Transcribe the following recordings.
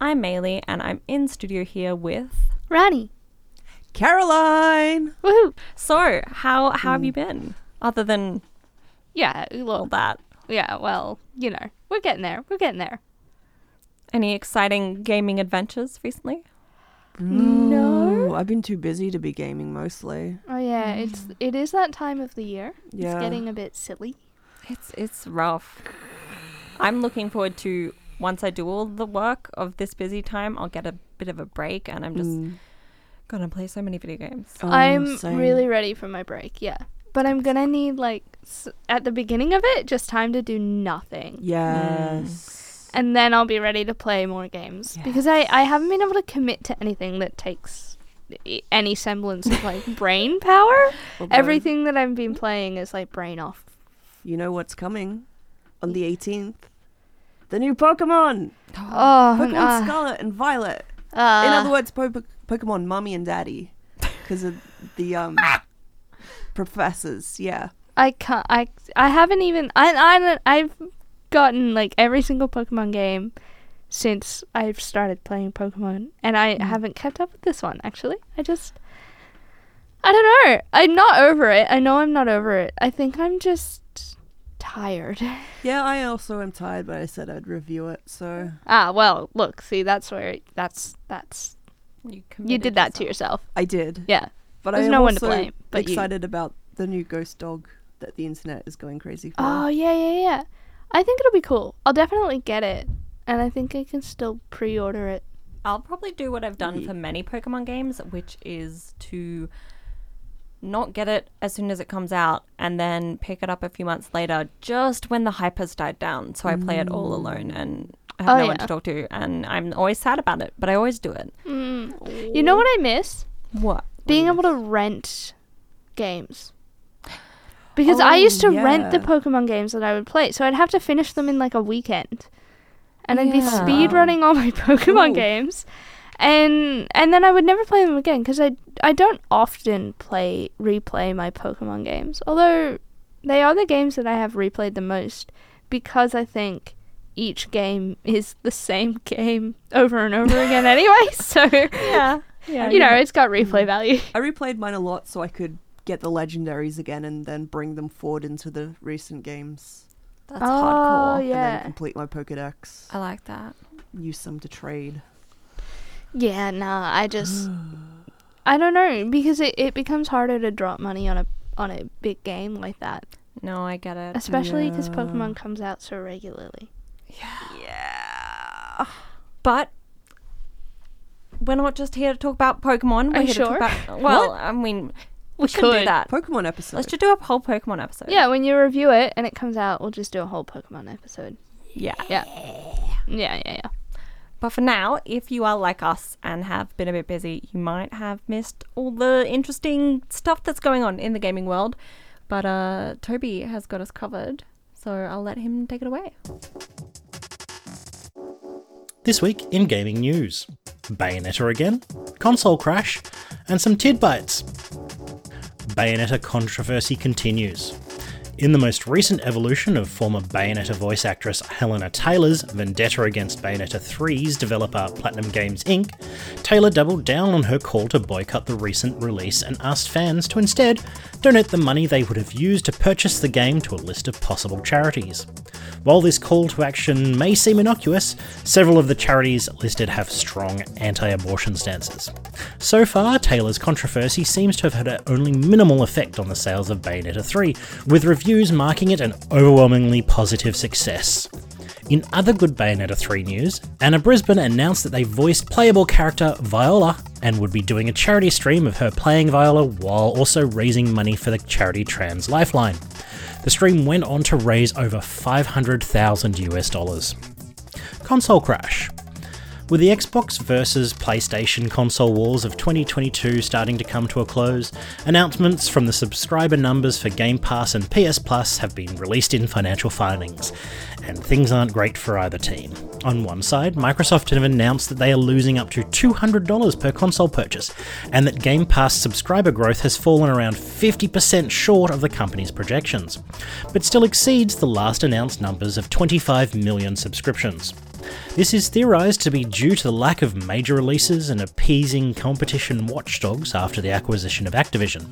I'm Maylee and I'm in studio here with. Rani. Caroline! Woohoo! So, how, how have you hmm. been? Other than Yeah, all look, that. yeah, well, you know, we're getting there. We're getting there. Any exciting gaming adventures recently? No. I've been too busy to be gaming mostly. Oh yeah, it's mm. it is that time of the year. Yeah. It's getting a bit silly. It's it's rough. I'm looking forward to once I do all the work of this busy time, I'll get a bit of a break and I'm just Mm. gonna play so many video games. Oh, I'm same. really ready for my break. Yeah, but I'm gonna need like s- at the beginning of it, just time to do nothing, Yes. and then I'll be ready to play more games because I I haven't been able to commit to anything that takes any semblance of like brain power. Although, Everything that I've been playing is like brain off. You know what's coming on the 18th? The new Pokemon! Oh, Pokemon uh, Scarlet and Violet. uh, In other words, po- Pokemon Mummy and Daddy. Because of the um professors, yeah. I can't. I I haven't even. I I I've gotten like every single Pokemon game since I've started playing Pokemon, and I haven't kept up with this one. Actually, I just. I don't know. I'm not over it. I know I'm not over it. I think I'm just tired. Yeah, I also am tired, but I said I'd review it, so. Ah, well, look, see, that's where that's that's You, you did that to yourself. I did. Yeah. But There's I'm no one to also blame but you. excited about the new ghost dog that the internet is going crazy for. Oh yeah, yeah, yeah. I think it'll be cool. I'll definitely get it, and I think I can still pre-order it. I'll probably do what I've done Ye- for many Pokemon games, which is to not get it as soon as it comes out and then pick it up a few months later, just when the hype has died down. So I play it all alone and I have Oh, no one to talk to, and I'm always sad about it, but I always do it. Mm. You know what I miss? What? Being able to rent games. Because I Oh, used to rent the. Pokemon games that I would play, so I'd have to finish them in like a weekend. And I'd be Yeah. speed running all my Pokemon Oof. games. And and then I would never play them again because I I don't often play replay my Pokemon games. Although they are the games that I have replayed the most because I think each game is the same game over and over again anyway. So Yeah. Yeah. you know, it's got replay mm. value. I replayed mine a lot so I could get the legendaries again and then bring them forward into the recent games. That's oh, hardcore. And then yeah. complete my Pokedex. I like that. Use some to trade. Yeah, nah, I just I don't know because it, it becomes harder to drop money on a on a big game like that, No, I get it. especially because Yeah. Pokemon comes out so regularly. Yeah. Yeah. But we're not just here to talk about Pokemon. We're you here sure? to talk about. Well, I mean, we, We should do that. Pokemon episode. Let's just do a whole Pokemon episode. Yeah, when you review it and it comes out, we'll just do a whole Pokemon episode. Yeah. Yeah, yeah, yeah, yeah. But for now, if you are like us and have been a bit busy, you might have missed all the interesting stuff that's going on in the gaming world. But uh, Toby has got us covered, so I'll let him take it away. This week in gaming news Bayonetta again, console crash, and some tidbits. Bayonetta controversy continues. In the most recent evolution of former Bayonetta voice actress Hellena Taylor's vendetta against Bayonetta 3's developer Platinum Games Inc., Taylor doubled down on her call to boycott the recent release and asked fans to instead donate the money they would have used to purchase the game to a list of possible charities. While this call to action may seem innocuous, several of the charities listed have strong anti abortion stances. So far, Taylor's controversy seems to have had only minimal effect on the sales of Bayonetta 3, with reviews marking it an overwhelmingly positive success. In other good Bayonetta 3 news, Anna Brisbane announced that they voiced playable character Viola and would be doing a charity stream of her playing Viola while also raising money for the charity Trans Lifeline. The stream went on to raise over 500,000 US dollars. Console crash. With the Xbox versus PlayStation console wars of 2022 starting to come to a close, announcements from the subscriber numbers for Game Pass and PS Plus have been released in financial filings, and things aren't great for either team. On one side, Microsoft have announced that they are losing up to $200 per console purchase, and that Game Pass subscriber growth has fallen around 50% short of the company's projections, but still exceeds the last announced numbers of 25 million subscriptions. This is theorised to be due to the lack of major releases and appeasing competition watchdogs after the acquisition of Activision.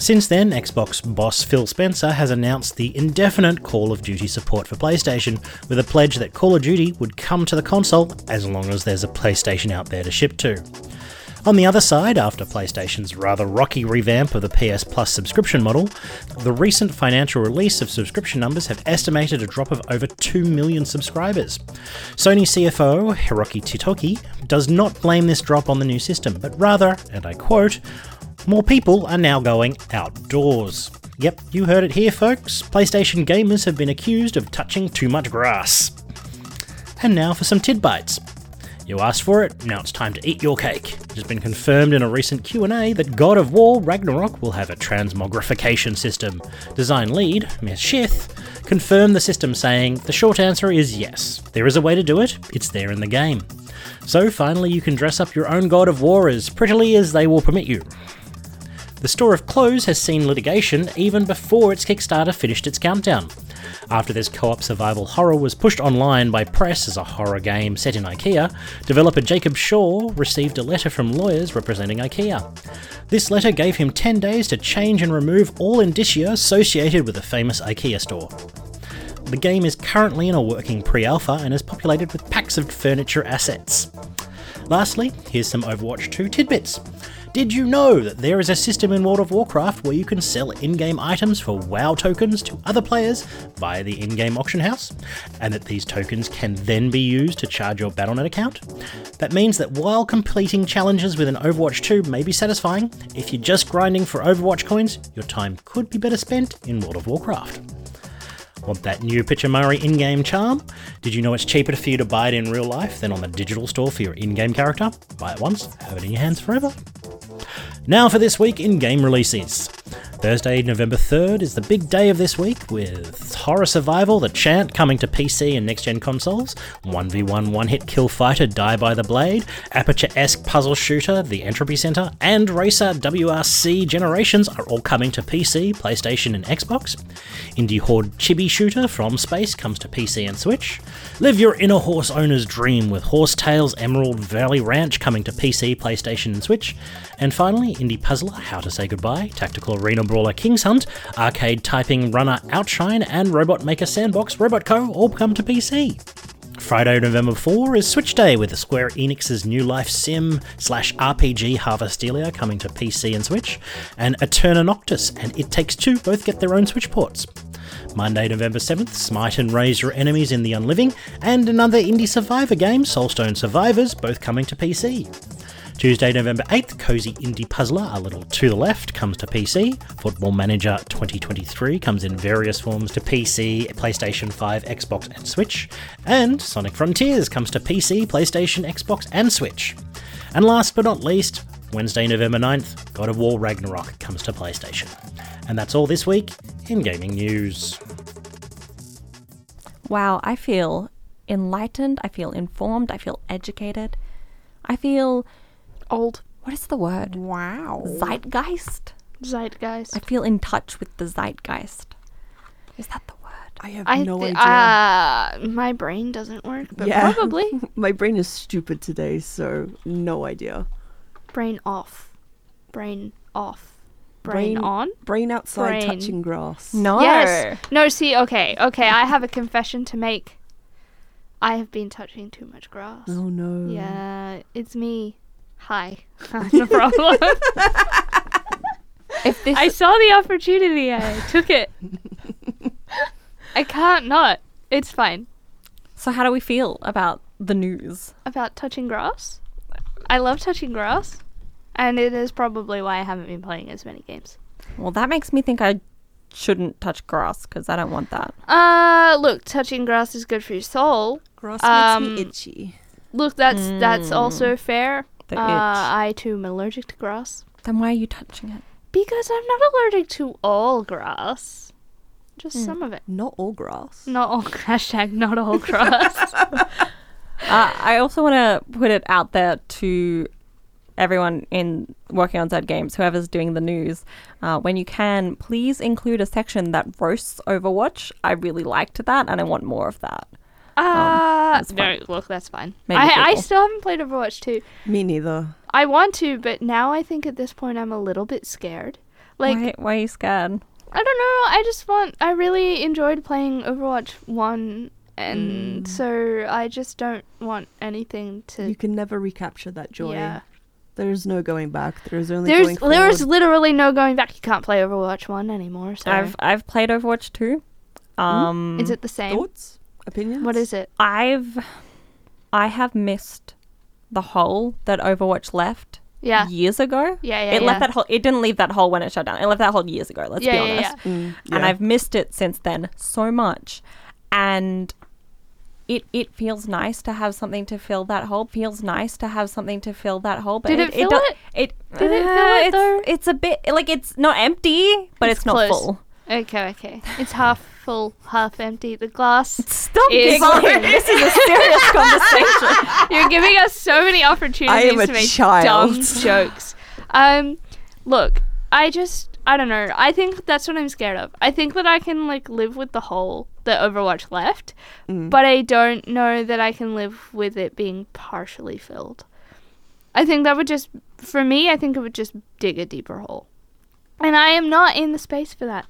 Since then, Xbox boss Phil Spencer has announced the indefinite Call of Duty support for PlayStation, with a pledge that Call of Duty would come to the console as long as there's a PlayStation out there to ship to. On the other side, after PlayStation's rather rocky revamp of the PS Plus subscription model, the recent financial release of subscription numbers have estimated a drop of over 2 million subscribers. Sony CFO Hiroki Totoki does not blame this drop on the new system, but rather, and I quote, more people are now going outdoors. Yep, you heard it here, folks. PlayStation gamers have been accused of touching too much grass. And now for some tidbites. You asked for it, now it's time to eat your cake. It has been confirmed in a recent Q&A that God of War Ragnarok will have a transmogrification system. Design lead, Ms. Shith, confirmed the system saying, the short answer is yes. There is a way to do it, it's there in the game. So finally you can dress up your own God of War as prettily as they will permit you. The Store Is Closed has seen litigation even before its Kickstarter finished its countdown. After this co op survival horror was pushed online by press as a horror game set in IKEA, developer Jacob Shaw received a letter from lawyers representing IKEA. This letter gave him 10 days to change and remove all indicia associated with the famous IKEA store. The game is currently in a working pre alpha and is populated with packs of furniture assets. Lastly, here's some Overwatch 2 tidbits. Did you know that there is a system in World of Warcraft where you can sell in game items for WoW tokens to other players via the in game auction house? And that these tokens can then be used to charge your Battle.net account? That means that while completing challenges within Overwatch 2 may be satisfying, if you're just grinding for Overwatch coins, your time could be better spent in World of Warcraft. Want that new Pachimari in game charm? Did you know it's cheaper for you to buy it in real life than on the digital store for your in game character? Buy it once, have it in your hands forever. Now for this week in game releases. Thursday, November 3rd is the big day of this week with Horror Survival, The Chant coming to PC and next gen consoles, 1v1 one hit kill fighter Die by the Blade, Aperture esque puzzle shooter, The Entropy Center, and Racer WRC Generations are all coming to PC, PlayStation, and Xbox. Indie Horde Chibi Shooter from Space comes to PC and Switch. Live your inner horse owner's dream with Horse Tales Emerald Valley Ranch coming to PC, PlayStation, and Switch. And Indie Puzzler How to Say Goodbye, Tactical Arena Brawler King's Hunt, Arcade Typing Runner Outshine, and Robot Maker Sandbox Robot Co. all come to PC. Friday, November 4 is Switch Day with the Square Enix's new life sim slash RPG Harvestella coming to PC and Switch, and Eterna Noctis and It Takes Two both get their own Switch ports. Monday, November 7th, Smite and Raise Your Enemies in the Unliving, and another indie survivor game, Soulstone Survivors, both coming to PC. Tuesday, November 8th, Cozy Indie Puzzler, a little to the left, comes to PC. Football Manager 2023 comes in various forms to PC, PlayStation 5, Xbox, and Switch. And Sonic Frontiers comes to PC, PlayStation, Xbox, and Switch. And last but not least, Wednesday, November 9th, God of War Ragnarok comes to PlayStation. And that's all this week in gaming news. Wow, I feel enlightened. I feel informed. I feel educated. I feel Old what is the word? Wow. Zeitgeist. zeitgeist. I feel in touch with the zeitgeist. Is that the word? I have I no thi- uh, my brain doesn't work, but Yeah. probably My brain is stupid today, so no idea. brain off, brain off, brain, Brain- on. Brain outside Brain. touching grass. No. Yes. No. See. Okay. Okay. I have a confession to make. I have been touching too much grass. Oh no. Yeah, it's me. Hi. no problem. If this I saw the opportunity. I took it. I can't not. It's fine. so how do we feel about the news? About touching grass. I love touching grass, and it is probably why I haven't been playing as many games. Well, that makes me think I shouldn't touch grass because I don't want that. Uh, look, touching grass is good for your soul. Grass Um, makes me itchy. Look, that's that's Mm. also fair. The uh, itch. I too am allergic to grass Then why are you touching it? because I'm not allergic to all grass, just Hmm. some of it. Not all grass. Not all hashtag not all grass. Uh, I also want to put it out there to everyone in working on Z Games, whoever's doing the news, uh, when you can, please include a section that roasts Overwatch. I really liked that, and I want more of that. Ah, that's no, fine. look, that's fine. I, I still haven't played Overwatch 2. Me neither. I want to, but now I think at this point I'm a little bit scared. Like, why, why are you scared? I don't know. I just want. I really enjoyed playing Overwatch 1, and Mm. so I just don't want anything to. You can never recapture that joy. Yeah. There's no going back. There's only There's going there's literally no going back. You can't play Overwatch 1 anymore. So I've I've played Overwatch two. Um, is it the same? Thoughts? Opinions? What is it? I've I have missed the hole that Overwatch left Yeah. years ago. Yeah, yeah, it yeah. left that hole. It didn't leave that hole when it shut down. It left that hole years ago. Let's yeah, be honest. yeah. Mm, and. I've missed it since then so much. And it it feels nice to have something to fill that hole. Feels nice to have something to fill that hole. But Did it fill do- it? It Did it uh, fill it, it's, though? It's a bit like it's not empty, but It's it's, not full. Okay, okay. It's half full, half empty. The glass. Stop Is- this is a serious conversation. You're giving us so many opportunities to make child. dumb jokes. Um, look, I just, I don't know. I think that's what I'm scared of. I think that I can like live with the hole that Overwatch left, Mm. but I don't know that I can live with it being partially filled. I think that would just, for me, I think it would just dig a deeper hole, and I am not in the space for that.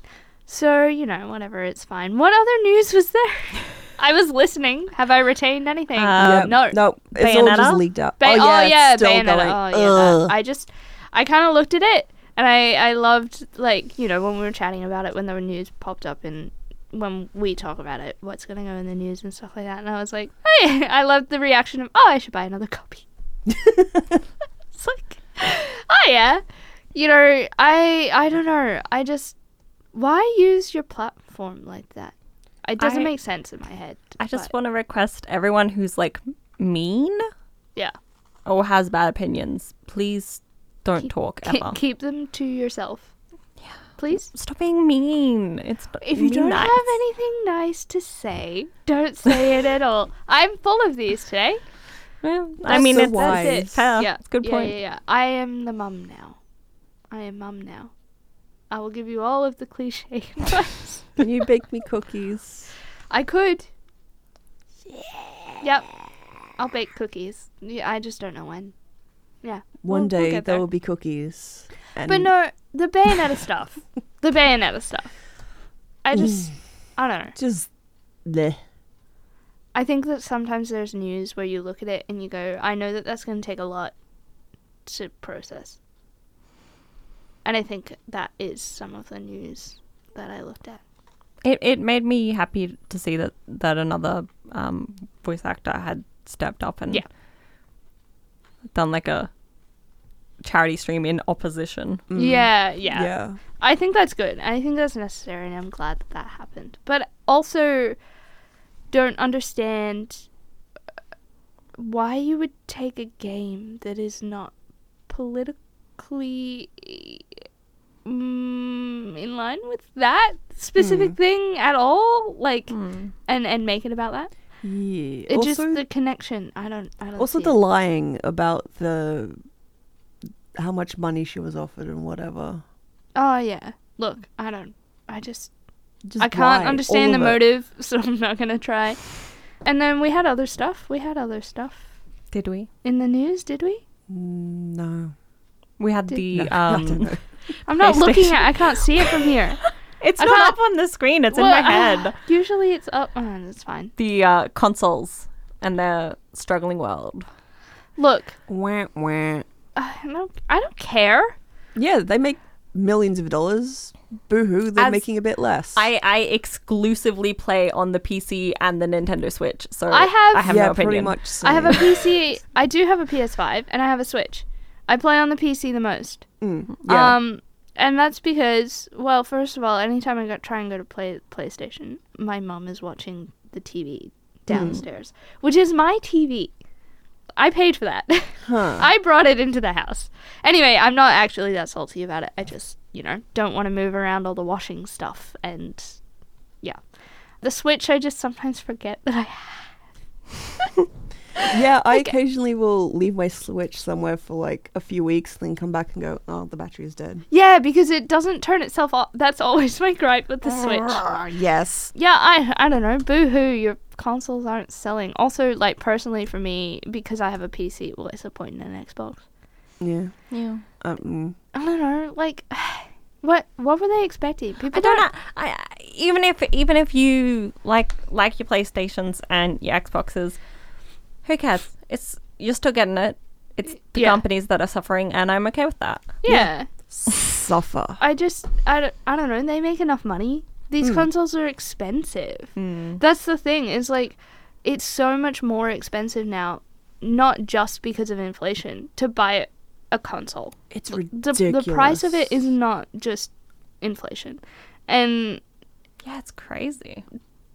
So you know, whatever, it's fine. What other news was there? I was listening. Have I retained anything? Um, Yeah, no. no, it's all just leaked out. Ba- oh oh yeah, yeah, still Bayonetta. going. Oh yeah, that. I just, I kind of looked at it and I, I loved like you know when we were chatting about it when the news popped up and when we talk about it, what's gonna go in the news and stuff like that, and I was like, hey, I loved the reaction of, oh, I should buy another copy. it's like, oh yeah, you know, I, I don't know, I just, why use your platform like that? It doesn't I- make sense in my head. I just want to request everyone who's like mean yeah. or has bad opinions, please don't Keep- talk Keep, ever. keep them to yourself. Yeah. Please. Stop being mean. It's If you don't nice. have anything nice to say, don't say it at all. I'm full of these today. Well, I mean, so it's, wise. fair. yeah, It's a good yeah, point. Yeah, yeah, I am the mum now. I am mum now. I will give you all of the cliche advice. Can you bake me cookies? I could. Yeah. Yep. I'll bake cookies. Yeah, I just don't know when. Yeah. One we'll- we'll day get there there. will be cookies. And But no, the Bayonetta stuff. The Bayonetta stuff. I just, mm. I don't know. just bleh. I think that sometimes there's news where you look at it and you go, I know that that's going to take a lot to process. And I think that is some of the news that I looked at. It it made me happy to see that that another um, voice actor had stepped up and Yeah. done like a charity stream in opposition. Mm. Yeah, yeah, Yeah. I think that's good. I think that's necessary, and I'm glad that that happened. But also, don't understand uh, why you would take a game that is not politically mm, in line with that specific Mm. thing at all. Like, Hmm. and and make it about that. Yeah. It also, just the connection. I don't. I don't. also see the it. lying about the how much money she was offered and whatever. Oh yeah. Look, I don't. I just. Just I can't lie, understand the all it. motive, so I'm not gonna try. And then we had other stuff. We had other stuff Did we? in the news, did we? Mm, No. We had the No, I don't um. know. I'm not looking PlayStation. at. I can't see it from here. It's I not can't- up on the screen. It's Well, in my head. usually it's up. Oh, it's fine. the uh, consoles and their struggling world. Look, Wah, wah. I don't. I don't care. Yeah, they make millions of dollars. Boo hoo, they're As- making a bit less. I, I exclusively play on the PC and the Nintendo Switch, so I have- I have yeah, no opinion. pretty much. I have a. PC. I do have a PS5, and I have a Switch. I play on the PC the most. Mm, yeah. Um, and that's because, well, first of all, anytime I go, try and go to play PlayStation, my mom is watching the TV downstairs, which is my TV. I paid for that. Huh. I brought it into the house. Anyway, I'm not actually that salty about it. I just, you know, don't want to move around all the washing stuff and yeah. The Switch I just sometimes forget that I have. Yeah, I occasionally will leave my Switch somewhere for like a few weeks, then come back and go, oh, the battery is dead. Yeah, because it doesn't turn itself off. That's always my gripe with the Switch. Yes. Yeah, I I don't know. Boo hoo, your consoles aren't selling. Also, like personally for me, because I have a PC, well, it's a point in an Xbox. Yeah. Yeah. Um, I don't know. Like, what what were they expecting? People I don't know. I, I- even if even if you like like your PlayStations and your Xboxes, who cares? It's you're still getting it. It's the Yeah. companies that are suffering, and I'm okay with that. Yeah. suffer. I just I don't, I don't know. They make enough money. These hmm. consoles are expensive. Hmm. That's the thing. Is like it's so much more expensive now, not just because of inflation, to buy a console. It's The, ridiculous. the price of it is not just inflation, and Yeah, it's crazy.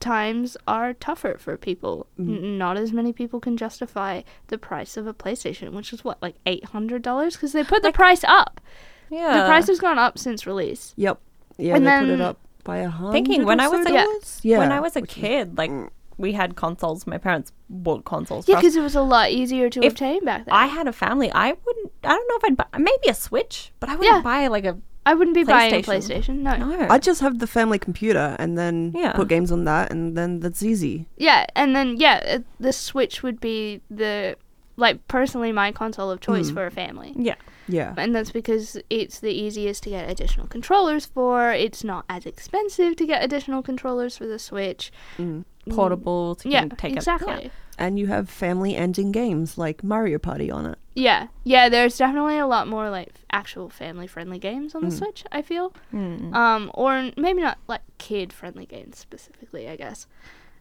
Times are tougher for people. Mm. N- not as many people can justify the price of a PlayStation, which is what like eight hundred dollars because they put the price up. Yeah. The price has gone up since release. Yep. Yeah, And they put then- it up by a hundred. Thinking when I was so a- dollars? yeah, when I was a which is- kid, like we had consoles. My parents bought consoles. Yeah, because it was a lot easier to If obtain back then. I had a family. I wouldn't. I don't know if I'd buy maybe a Switch, but I wouldn't Yeah. buy like a I wouldn't be buying a PlayStation. PlayStation. No. no. I just have the family computer and then Yeah. put games on that, and then that's easy. Yeah, and then yeah, uh, the Switch would be the like personally my console of choice Mm. for a family. yeah. Yeah. And that's because it's the easiest to get additional controllers for. It's not as expensive to get additional controllers for the Switch. Mm. Portable. So you Yeah, can take exactly. It. And you have family ending games like Mario Party on it. Yeah, yeah. There's definitely a lot more like actual family-friendly games on the Mm. Switch. I feel, Mm. um, or maybe not like kid-friendly games specifically. I guess,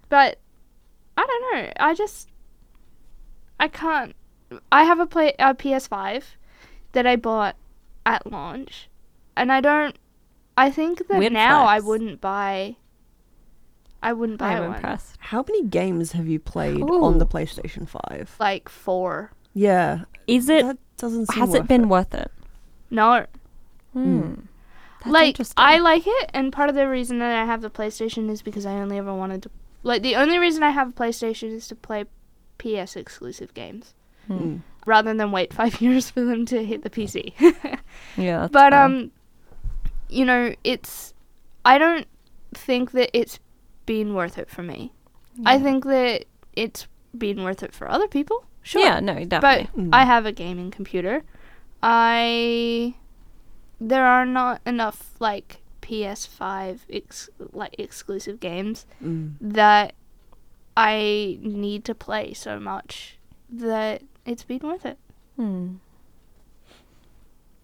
but I don't know. I just I can't. I have a play a PS5 that I bought at launch, and I don't. I think that Weird now I wouldn't buy. I wouldn't buy I'm one. impressed. How many games have you played Ooh. on the PlayStation 5? Like four. Yeah. Is it? that doesn't seem Has worth it been worth it? No, Hmm. That's like interesting. I like it, and part of the reason that I have the PlayStation is because I only ever wanted to. Like the only reason I have a PlayStation is to play PS exclusive games, Mm. rather than wait five years for them to hit the PC. yeah. that's but fair. um, you know, it's. I don't think that it's been worth it for me. I think that it's been worth it for other people. Sure. Yeah. No. Definitely. But Mm. I have a gaming computer. I there are not enough like PS5 ex- like exclusive games Mm. that I need to play so much that it's been worth it. Hmm.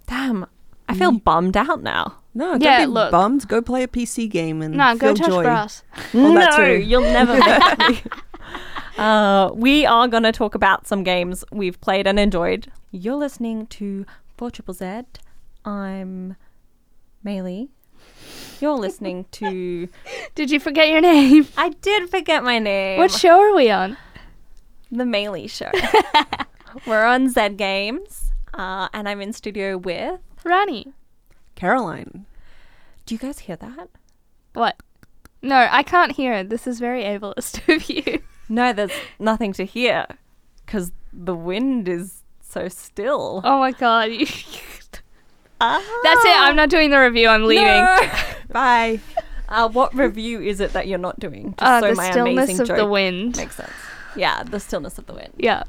Damn. I feel bummed out now. No, don't Yeah, be look. bummed. Go play a PC game and No, go feel touch joy. grass. That no, too. you'll never make. Uh, we are going to talk about some games we've played and enjoyed. You're listening to 4 Triple Z. I'm Maylee. You're listening to. Did you forget your name? I did forget my name. What show are we on? the Maylee Show. We're on Z Games, uh, and I'm in studio with. Rani. Caroline. Do you guys hear that? What? No, I can't hear. It. This is very ableist of you. No, there's nothing to hear because the wind is so still. Oh my god. Ah. That's it. I'm not doing the review. I'm leaving. No. Bye. Uh, what review is it that you're not doing? Just Uh, so the my stillness amazing of joke the wind. makes sense. Yeah, the stillness of the wind. Yeah.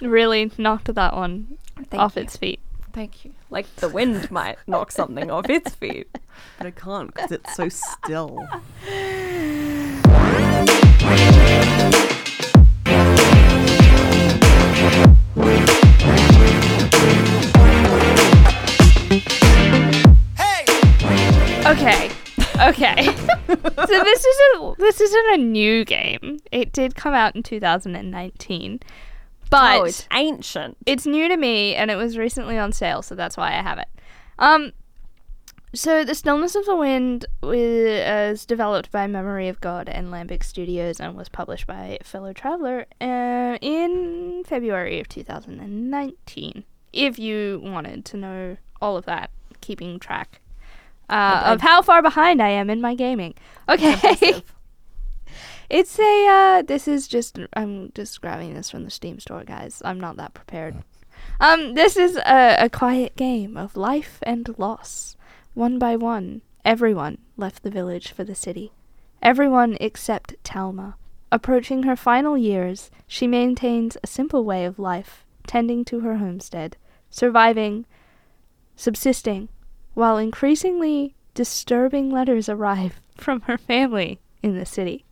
Really knocked that one Thank off you. its feet. Thank you. Like the wind might knock something off its feet. But I can't because it's so still. Okay. Okay. so this isn't this isn't a new game. It did come out in 2019. But oh, it's ancient. it's new to me and it was recently on sale, so that's why I have it. Um so the Stillness of the Wind was developed by Memory of God and Lambic Studios and was published by Fellow Traveler uh, in February of 2019. If you wanted to know all of that, keeping track uh, of how far behind I am in my gaming. Okay. It's a, uh, this is just, I'm just grabbing this from the Steam store, guys. I'm not that prepared. Um, this is a, a quiet game of life and loss. One by one, everyone left the village for the city. Everyone except Talma. Approaching her final years, she maintains a simple way of life, tending to her homestead, surviving, subsisting, while increasingly disturbing letters arrive from her family in the city.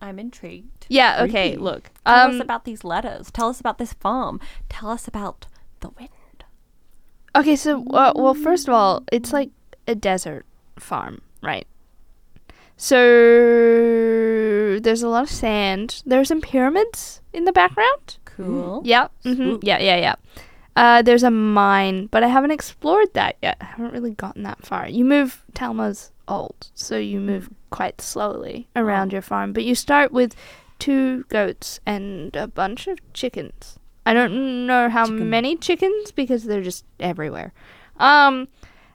I'm intrigued. Yeah, okay, look. Tell Um, us about these letters. Tell us about this farm. Tell us about the wind. Okay, so uh, well, first of all, it's like a desert farm, right? So there's a lot of sand. There's some pyramids in the background. Cool. Yeah, hmm yeah, yeah, yeah. Uh, there's a mine, but I haven't explored that yet. I haven't really gotten that far. You move. Talma's old, so you move quite slowly around your farm. But you start with two goats and a bunch of chickens. I don't know how Chicken. many chickens because they're just everywhere. Um,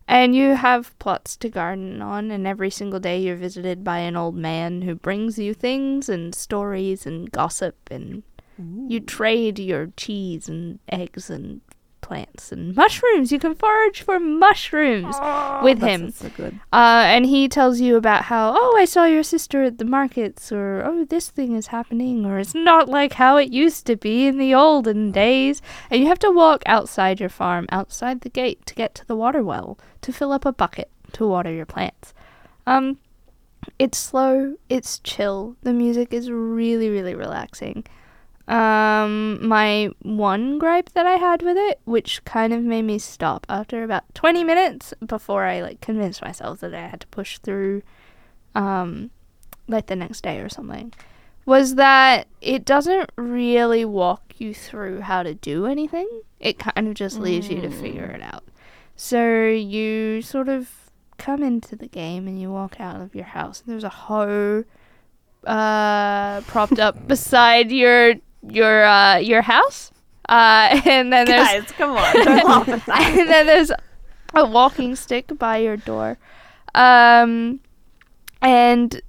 and you have plots to garden on, and every single day you're visited by an old man who brings you things and stories and gossip, and you trade your cheese and eggs and plants and mushrooms. You can forage for mushrooms with him. so good. Uh, and he tells you about how, oh, I saw your sister at the markets, or oh, this thing is happening, or it's not like how it used to be in the olden days. And you have to walk outside your farm, outside the gate, to get to the water well, to fill up a bucket to water your plants. Um, it's slow, it's chill. The music is really, really relaxing. Um, my one gripe that I had with it, which kind of made me stop after about 20 minutes before I like convinced myself that I had to push through, um, like the next day or something, was that it doesn't really walk you through how to do anything. It kind of just leaves you to figure it out. So you sort of come into the game and you walk out of your house and there's a hoe uh propped up beside your your uh your house uh and then there's Guys, come on. Don't laugh at that. and then there's a walking stick by your door um and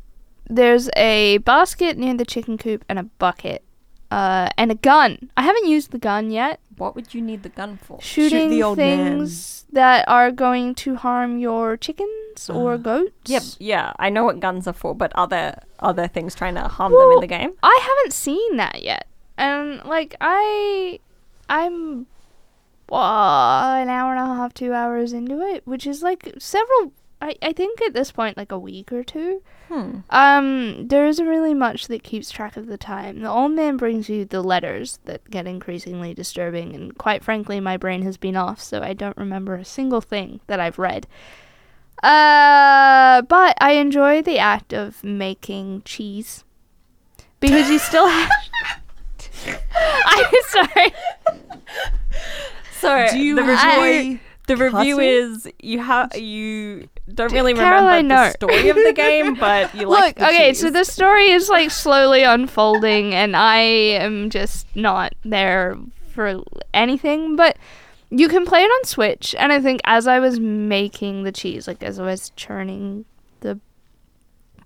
there's a basket near the chicken coop and a bucket uh and a gun i haven't used the gun yet What would you need the gun for? shooting the old man. things that are going to harm your chickens or Uh, goats Yep, yeah, I know what guns are for, but are there are things trying to harm them in the game? I haven't seen that yet, and like I, I'm, uh, an hour and a half, two hours into it, which is like several. I I think at this point like a week or two. Hmm. Um, there isn't really much that keeps track of the time. The old man brings you the letters that get increasingly disturbing, and quite frankly, my brain has been off, so I don't remember a single thing that I've read. Uh, but I enjoy the act of making cheese because you still have. I'm sorry. So Do you the review, the review is you have you don't really Caroline, remember no. the story of the game, but you like Look, the okay, cheese. so the story is like slowly unfolding, and I am just not there for anything. But you can play it on Switch, and I think as I was making the cheese, like as I was churning the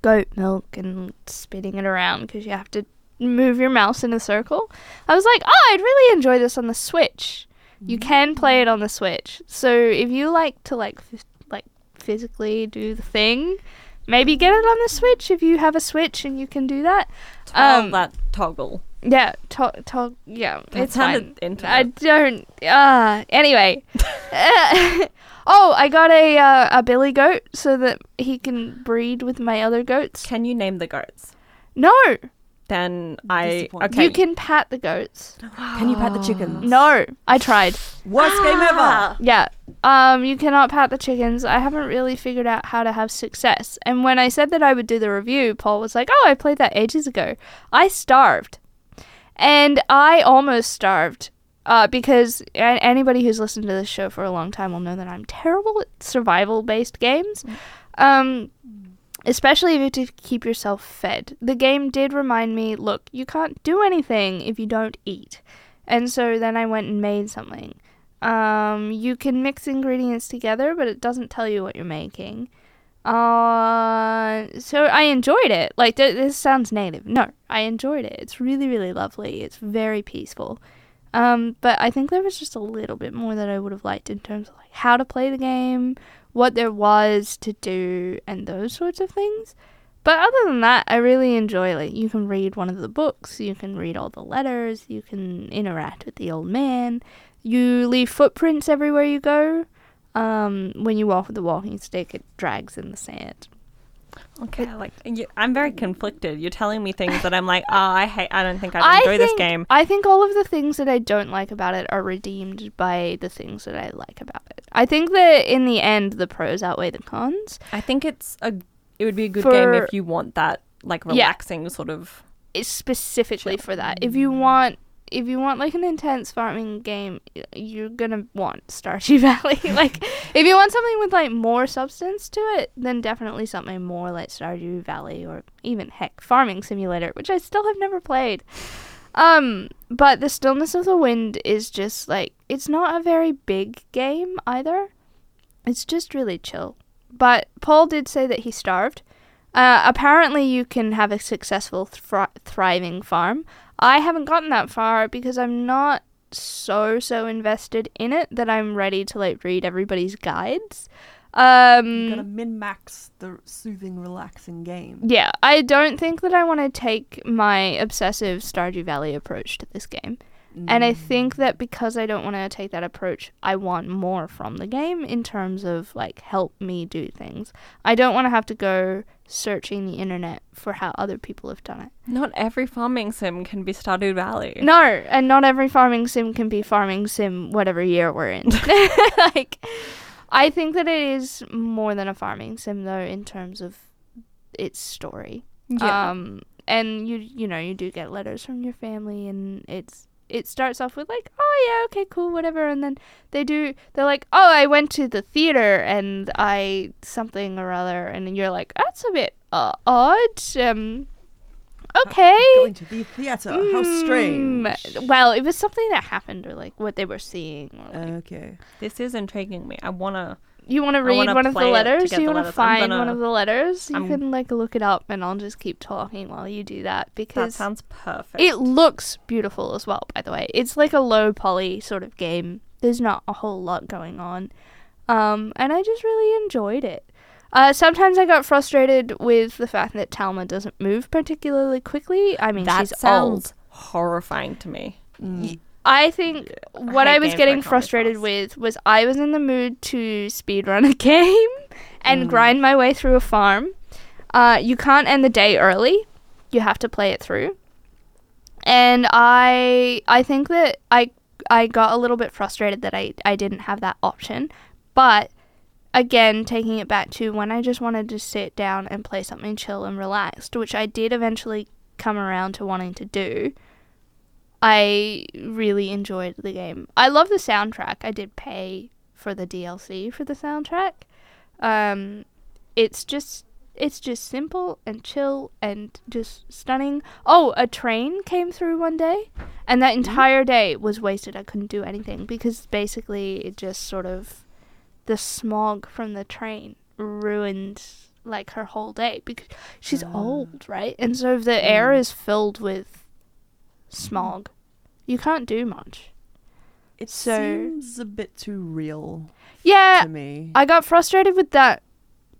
goat milk and spitting it around, because you have to move your mouse in a circle, I was like, oh, I'd really enjoy this on the Switch. You can play it on the Switch. So if you like to like f- like physically do the thing, maybe get it on the Switch if you have a Switch and you can do that. Um, that toggle. Yeah, to- to- yeah, That it's fine. intimate. I don't. Ah, anyway. oh, I got a uh, a billy goat so that he can breed with my other goats. Can you name the goats? No, Then I okay. you can pat the goats. Can you pat the chickens? No, I tried. Worst game ever. Yeah. Um, you cannot pat the chickens. I haven't really figured out how to have success. And when I said that I would do the review, Paul was like, "Oh, I played that ages ago." I starved, and I almost starved Uh, because a- anybody who's listened to this show for a long time will know that I'm terrible at survival based games. Um, especially if you to keep yourself fed. The game did remind me look, you can't do anything if you don't eat. And so then I went and made something. Um, you can mix ingredients together, but it doesn't tell you what you're making. Uh, so I enjoyed it. Like th- this sounds native. No, I enjoyed it. It's really, really lovely. It's very peaceful. Um, but I think there was just a little bit more that I would have liked in terms of like how to play the game, what there was to do, and those sorts of things. But other than that, I really enjoy like you can read one of the books, you can read all the letters, you can interact with the old man, you leave footprints everywhere you go. Um, when you walk with the walking stick, it drags in the sand. Okay, like you, I'm very conflicted. You're telling me things that I'm like, oh, I hate. I don't think I I enjoy this think- game. I think all of the things that I don't like about it are redeemed by the things that I like about it. I think that in the end, the pros outweigh the cons. I think it's a. It would be a good For- game if you want that like Yeah. relaxing sort of. It's specifically for that. If you want, if you want like an intense farming game, you're gonna want Stardew Valley. like, if you want something with like more substance to it, then definitely something more like Stardew Valley or even heck Farming Simulator, which I still have never played. Um, but the Stillness of the Wind is just like it's not a very big game either. It's just really chill. But Paul did say that he starved. Uh, apparently, you can have a successful, thri- thriving farm. I haven't gotten that far because I'm not so so invested in it that I'm ready to like read everybody's guides. Um, You Gotta min max the soothing, relaxing game. yeah, I don't think that I want to take my obsessive Stardew Valley approach to this game. And I think that because I don't want to take that approach, I want more from the game in terms of like help me do things. I don't want to have to go searching the internet for how other people have done it. Not every farming sim can be Stardew Valley. No, and not every farming sim can be farming sim whatever year we're in. like I think that it is more than a farming sim though in terms of its story. Yeah. Um and you you know, you do get letters from your family and it's it starts off with like, oh yeah, okay, cool, whatever, and then they do they're like, oh, I went to the theater and I something or other, and you're like, that's a bit uh, odd. Um, okay. Going to the theater. How strange. Mm, Well, it was something that happened, or like what they were seeing. Or like, Okay. this is intriguing me. I wanna. You want to read one of the play it to letters? You want to find one gonna- of the letters? You I'm- can like look it up, and I'll just keep talking while you do that because That sounds perfect. it looks beautiful as well. By the way, it's like a low poly sort of game. There's not a whole lot going on, um, and I just really enjoyed it. Uh, sometimes I got frustrated with the fact that Talma doesn't move particularly quickly. I mean, that she's sounds old. horrifying to me. Mm. I think what I was getting that can't move frustrated with was I was in the mood to speedrun a game and Mm. grind my way through a farm. Uh, you can't end the day early. You have to play it through. And I I think that I I got a little bit frustrated that I, I didn't have that option. But again, taking it back to when I just wanted to sit down and play something chill and relaxed, which I did eventually come around to wanting to do. I really enjoyed the game. I love the soundtrack. I did pay for the DLC for the soundtrack. Um, it's just it's just simple and chill and just stunning. Oh, a train came through one day, and that mm-hmm. entire day was wasted. I couldn't do anything because basically it just sort of the smog from the train ruined like her whole day because she's ah. old, right? And so the air mm. is filled with smog, you can't do much. It So- seems a bit too real Yeah, to me. I got frustrated with that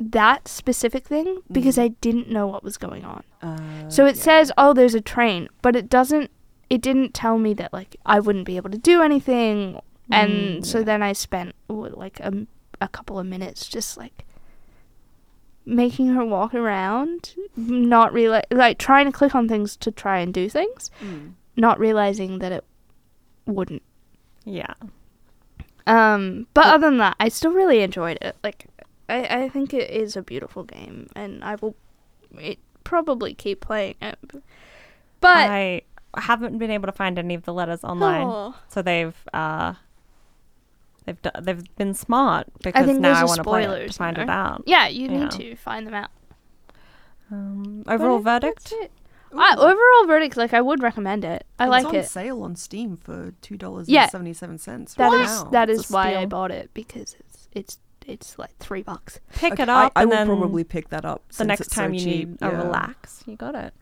that specific thing because I didn't know what was going on. Uh, So it yeah. says, "Oh, there's a train," but it doesn't it didn't tell me that like I wouldn't be able to do anything. And Mm, so yeah. then I spent what, like a, a couple of minutes just like making her walk around, not reali like trying to click on things to try and do things, Mm. Not realizing that it wouldn't. Yeah. Um, but other than that, I still really enjoyed it. Like, I, I think it is a beautiful game, and I will it probably keep playing it. But I haven't been able to find any of the letters online. Oh. So they've uh, they've d- they've been smart because think now I want to play it to find it out. Yeah, you Yeah. need to find them out. Um, overall verdict. it. I, overall verdict, like I would recommend it. I it's like on it. sale on Steam for two dollars Yeah. and seventy seven cents. That right is now. that It's is a why I bought it because it's it's it's like three bucks. Pick Okay, it up I, I and will then probably pick that up the next it's so time you cheap. need a relax. You got it.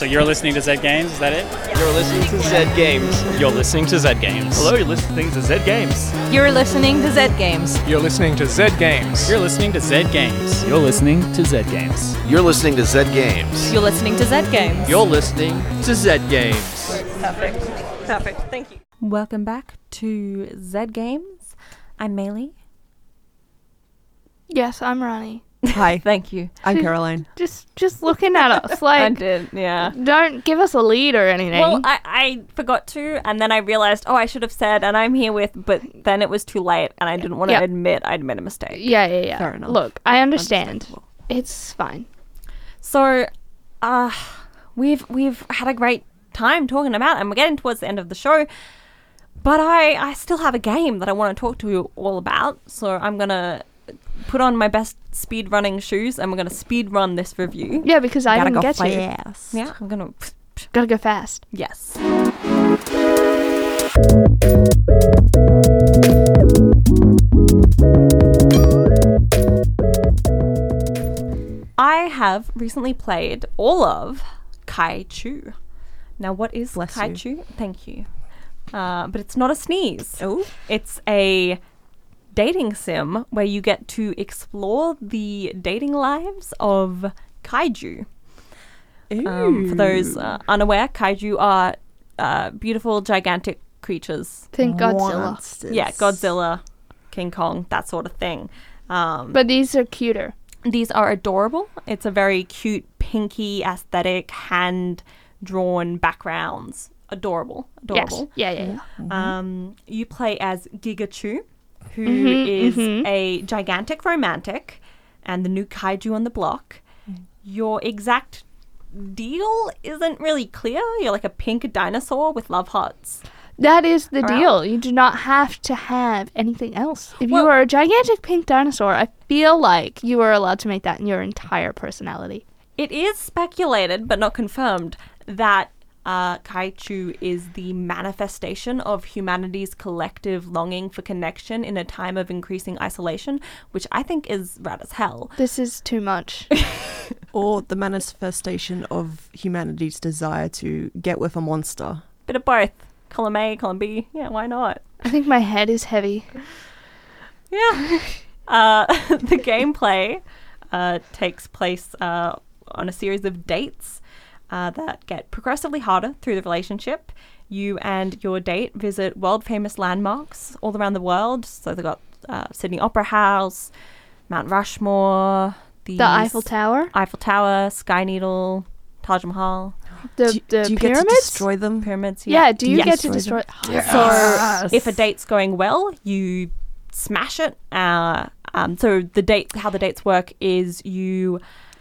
So you're listening to Zed Games, is that it? You're listening to Zed Games. You're listening to Zed Games. Hello, you're listening to Zed Games. You're listening to Zed Games. You're listening to Zed Games. You're listening to Zed Games. You're listening to Zed Games. You're listening to Zed Games. You're listening to Zed Games. You're listening to Zed Games. Perfect. Perfect. Thank you. Welcome back to Zed Games. I'm Maylee. Yes, I'm Ronnie. Hi, Thank you. I'm Caroline. Just just looking at us like I like did, yeah. don't give us a lead or anything. Well, I, I forgot to, and then I realized, oh, I should have said, and I'm here with, but then it was too late, and I didn't want to Yeah. admit I'd made a mistake. yeah, yeah, yeah. Fair enough. Look, I understand. Understandable. It's fine. So, uh, we've we've had a great time talking about, it, and we're getting towards the end of the show. But I I still have a game that I want to talk to you all about. So I'm gonna put on my best speed running shoes, and we're gonna speed run this review. Yeah, because I Gotta didn't go get you. fast. Yeah, I'm gonna. Gotta go fast. Yes. I have recently played all of Kaichu. Now, what is Bless Kai you. Chu? Thank you. Uh, but it's not a sneeze. Oh, It's a dating sim where you get to explore the dating lives of kaiju. Um, for those uh, unaware, kaiju are uh, beautiful, gigantic creatures. Think Godzilla. Monsters. Yeah, Godzilla, King Kong, that sort of thing. Um, But these are cuter. these are adorable. It's a very cute, pinky aesthetic, hand drawn backgrounds. Adorable, adorable. Yes. Yeah, yeah, yeah. Um, you play as Gigachu, who Mhm, is mhm. a gigantic romantic and the new kaiju on the block. Your exact deal isn't really clear. You're like a pink dinosaur with love hearts. That is the Around. deal. You do not have to have anything else. If Well- you are a gigantic pink dinosaur, I feel like you are allowed to make that in your entire personality. It is speculated, but not confirmed, that uh, Kaichu is the manifestation of humanity's collective longing for connection in a time of increasing isolation, which I think is rad as hell. This is too much. or the manifestation of humanity's desire to get with a monster. Bit of both. Column A, column B. Yeah, why not? I think my head is heavy. Yeah. uh, the gameplay uh, takes place uh, on a series of dates uh, that get progressively harder through the relationship. You and your date visit world famous landmarks all around the world. So they've got uh, Sydney Opera House, Mount Rushmore, the, The Eiffel Tower, Eiffel Tower, Sky Needle, Taj Mahal, the do, the do you pyramids. get to destroy them? pyramids. yeah, do you Yes. get to destroy? So if a date's going well, you smash it. Uh, um, so the date, how the dates work is you.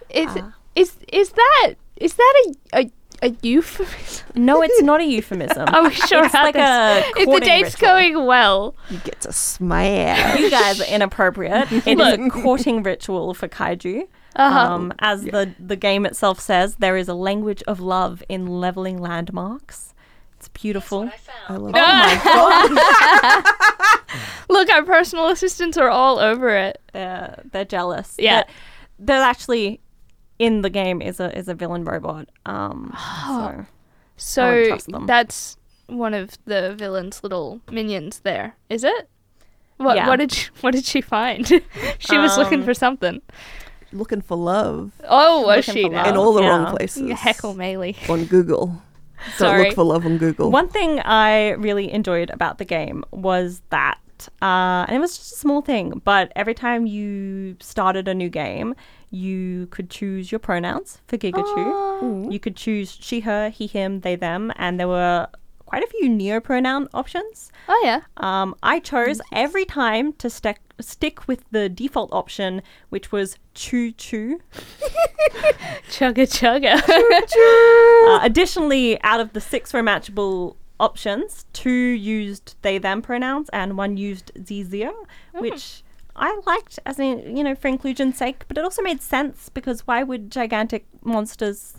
Is Uh. is is that is that a a, a euphemism? No, it's not a euphemism. Are we sure it's like this? a if the date's ritual. going well, You get to smash. You guys are inappropriate. It is a courting ritual for kaiju. uh-huh. Um, as the the game itself says, there is a language of love in leveling landmarks. It's beautiful. I love oh my god! look, our personal assistants are all over it. Uh, they're jealous. Yeah. They're, they're actually in the game is a is a villain robot. Um, so So that's one of the villain's little minions. There is it. What Yeah. what did she, what did she find? she was looking Um, for something. looking for love Oh, was looking she in all the yeah. wrong places. Heckle Maylee. on Google. Don't Sorry. look for love on Google. One thing I really enjoyed about the game was that, uh, and it was just a small thing, but every time you started a new game, you could choose your pronouns for Gigachu. You could choose she, her, he, him, they, them, and there were quite a few neopronoun options. Oh yeah. Um, I chose every time to stick stick with the default option, which was choo choo. Chugga chugga. Uh, additionally, out of the six romanceable options, two used they them pronouns and one used zizia, which I liked as in you know for inclusion's sake, but it also made sense because why would gigantic monsters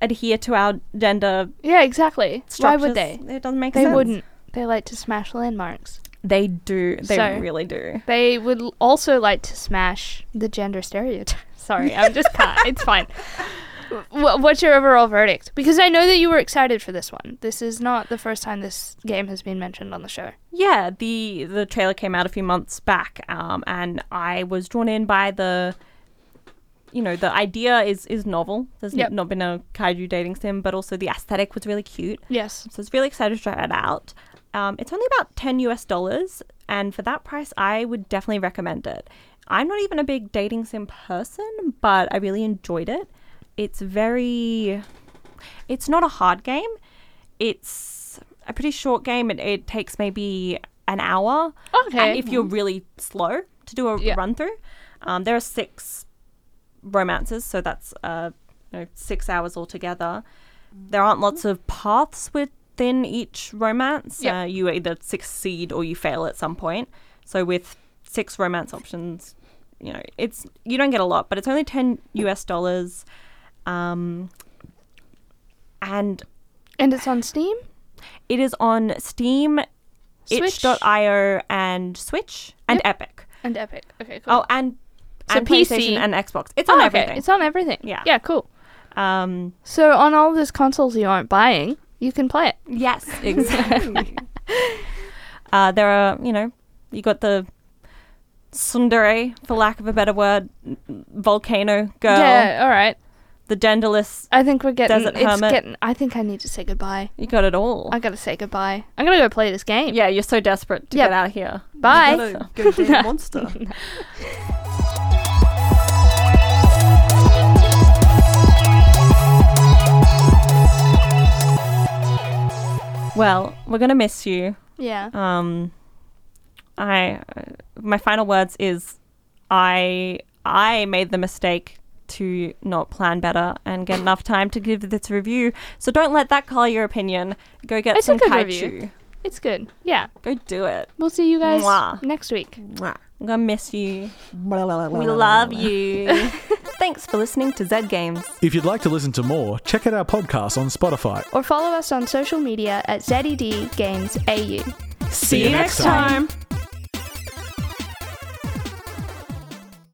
adhere to our gender? yeah, exactly. Why would they? It doesn't make They sense. They wouldn't. They like to smash landmarks. They do. They So- really do. They would also like to smash the gender stereotype. Sorry, I'm just pat. It's fine. Wh- What's your overall verdict? Because I know that you were excited for this one. This is not the first time this game has been mentioned on the show. Yeah, the the trailer came out a few months back, um, and I was drawn in by the, you know, the idea is is novel. There's Yep. not been a kaiju dating sim, but also the aesthetic was really cute. Yes. So I was really excited to try it out. Um, it's only about ten US dollars, and for that price, I would definitely recommend it. I'm not even a big dating sim person, but I really enjoyed it. It's very, it's not a hard game. It's a pretty short game. It, it takes maybe an hour. Okay. And if you're really slow to do a Yeah. run through, um, there are six romances, so that's uh, you know, six hours altogether. There aren't lots of paths within each romance. Yep. Uh, you either succeed or you fail at some point. So with six romance options, you know, it's you don't get a lot, but it's only ten US dollars. Um, and And it's on Steam? it is on Steam, Switch? itch.io, and Switch, and Epic. And Epic. Okay, cool. Oh, and, So and PC. PlayStation and Xbox. It's Oh, on okay. everything. It's on everything. Yeah. Yeah, cool. um, So on all these consoles you aren't buying, you can play it. yes, exactly. uh, there are, you know, you got the tsundere, for lack of a better word, volcano girl, Yeah, all right. The genderless. I think we're getting Desert it's hermit. getting I think I need to say goodbye. You got it all. I gotta say goodbye. I'm gonna go play this game. yeah, you're so desperate to Yep. get out of here. Bye. Go date a monster. Well, we're gonna miss you. Yeah. Um, I my final words is I I made the mistake to not plan better and get enough time to give this review. So don't let that color your opinion. Go get It's some good kaiju. review. It's good. Yeah. Go do it. We'll see you guys Mwah. next week. I'm gonna miss you. We love you. Thanks for listening to Zed Games. If you'd like to listen to more, check out our podcast on Spotify. Or follow us on social media at ZED Games AU. See you next time.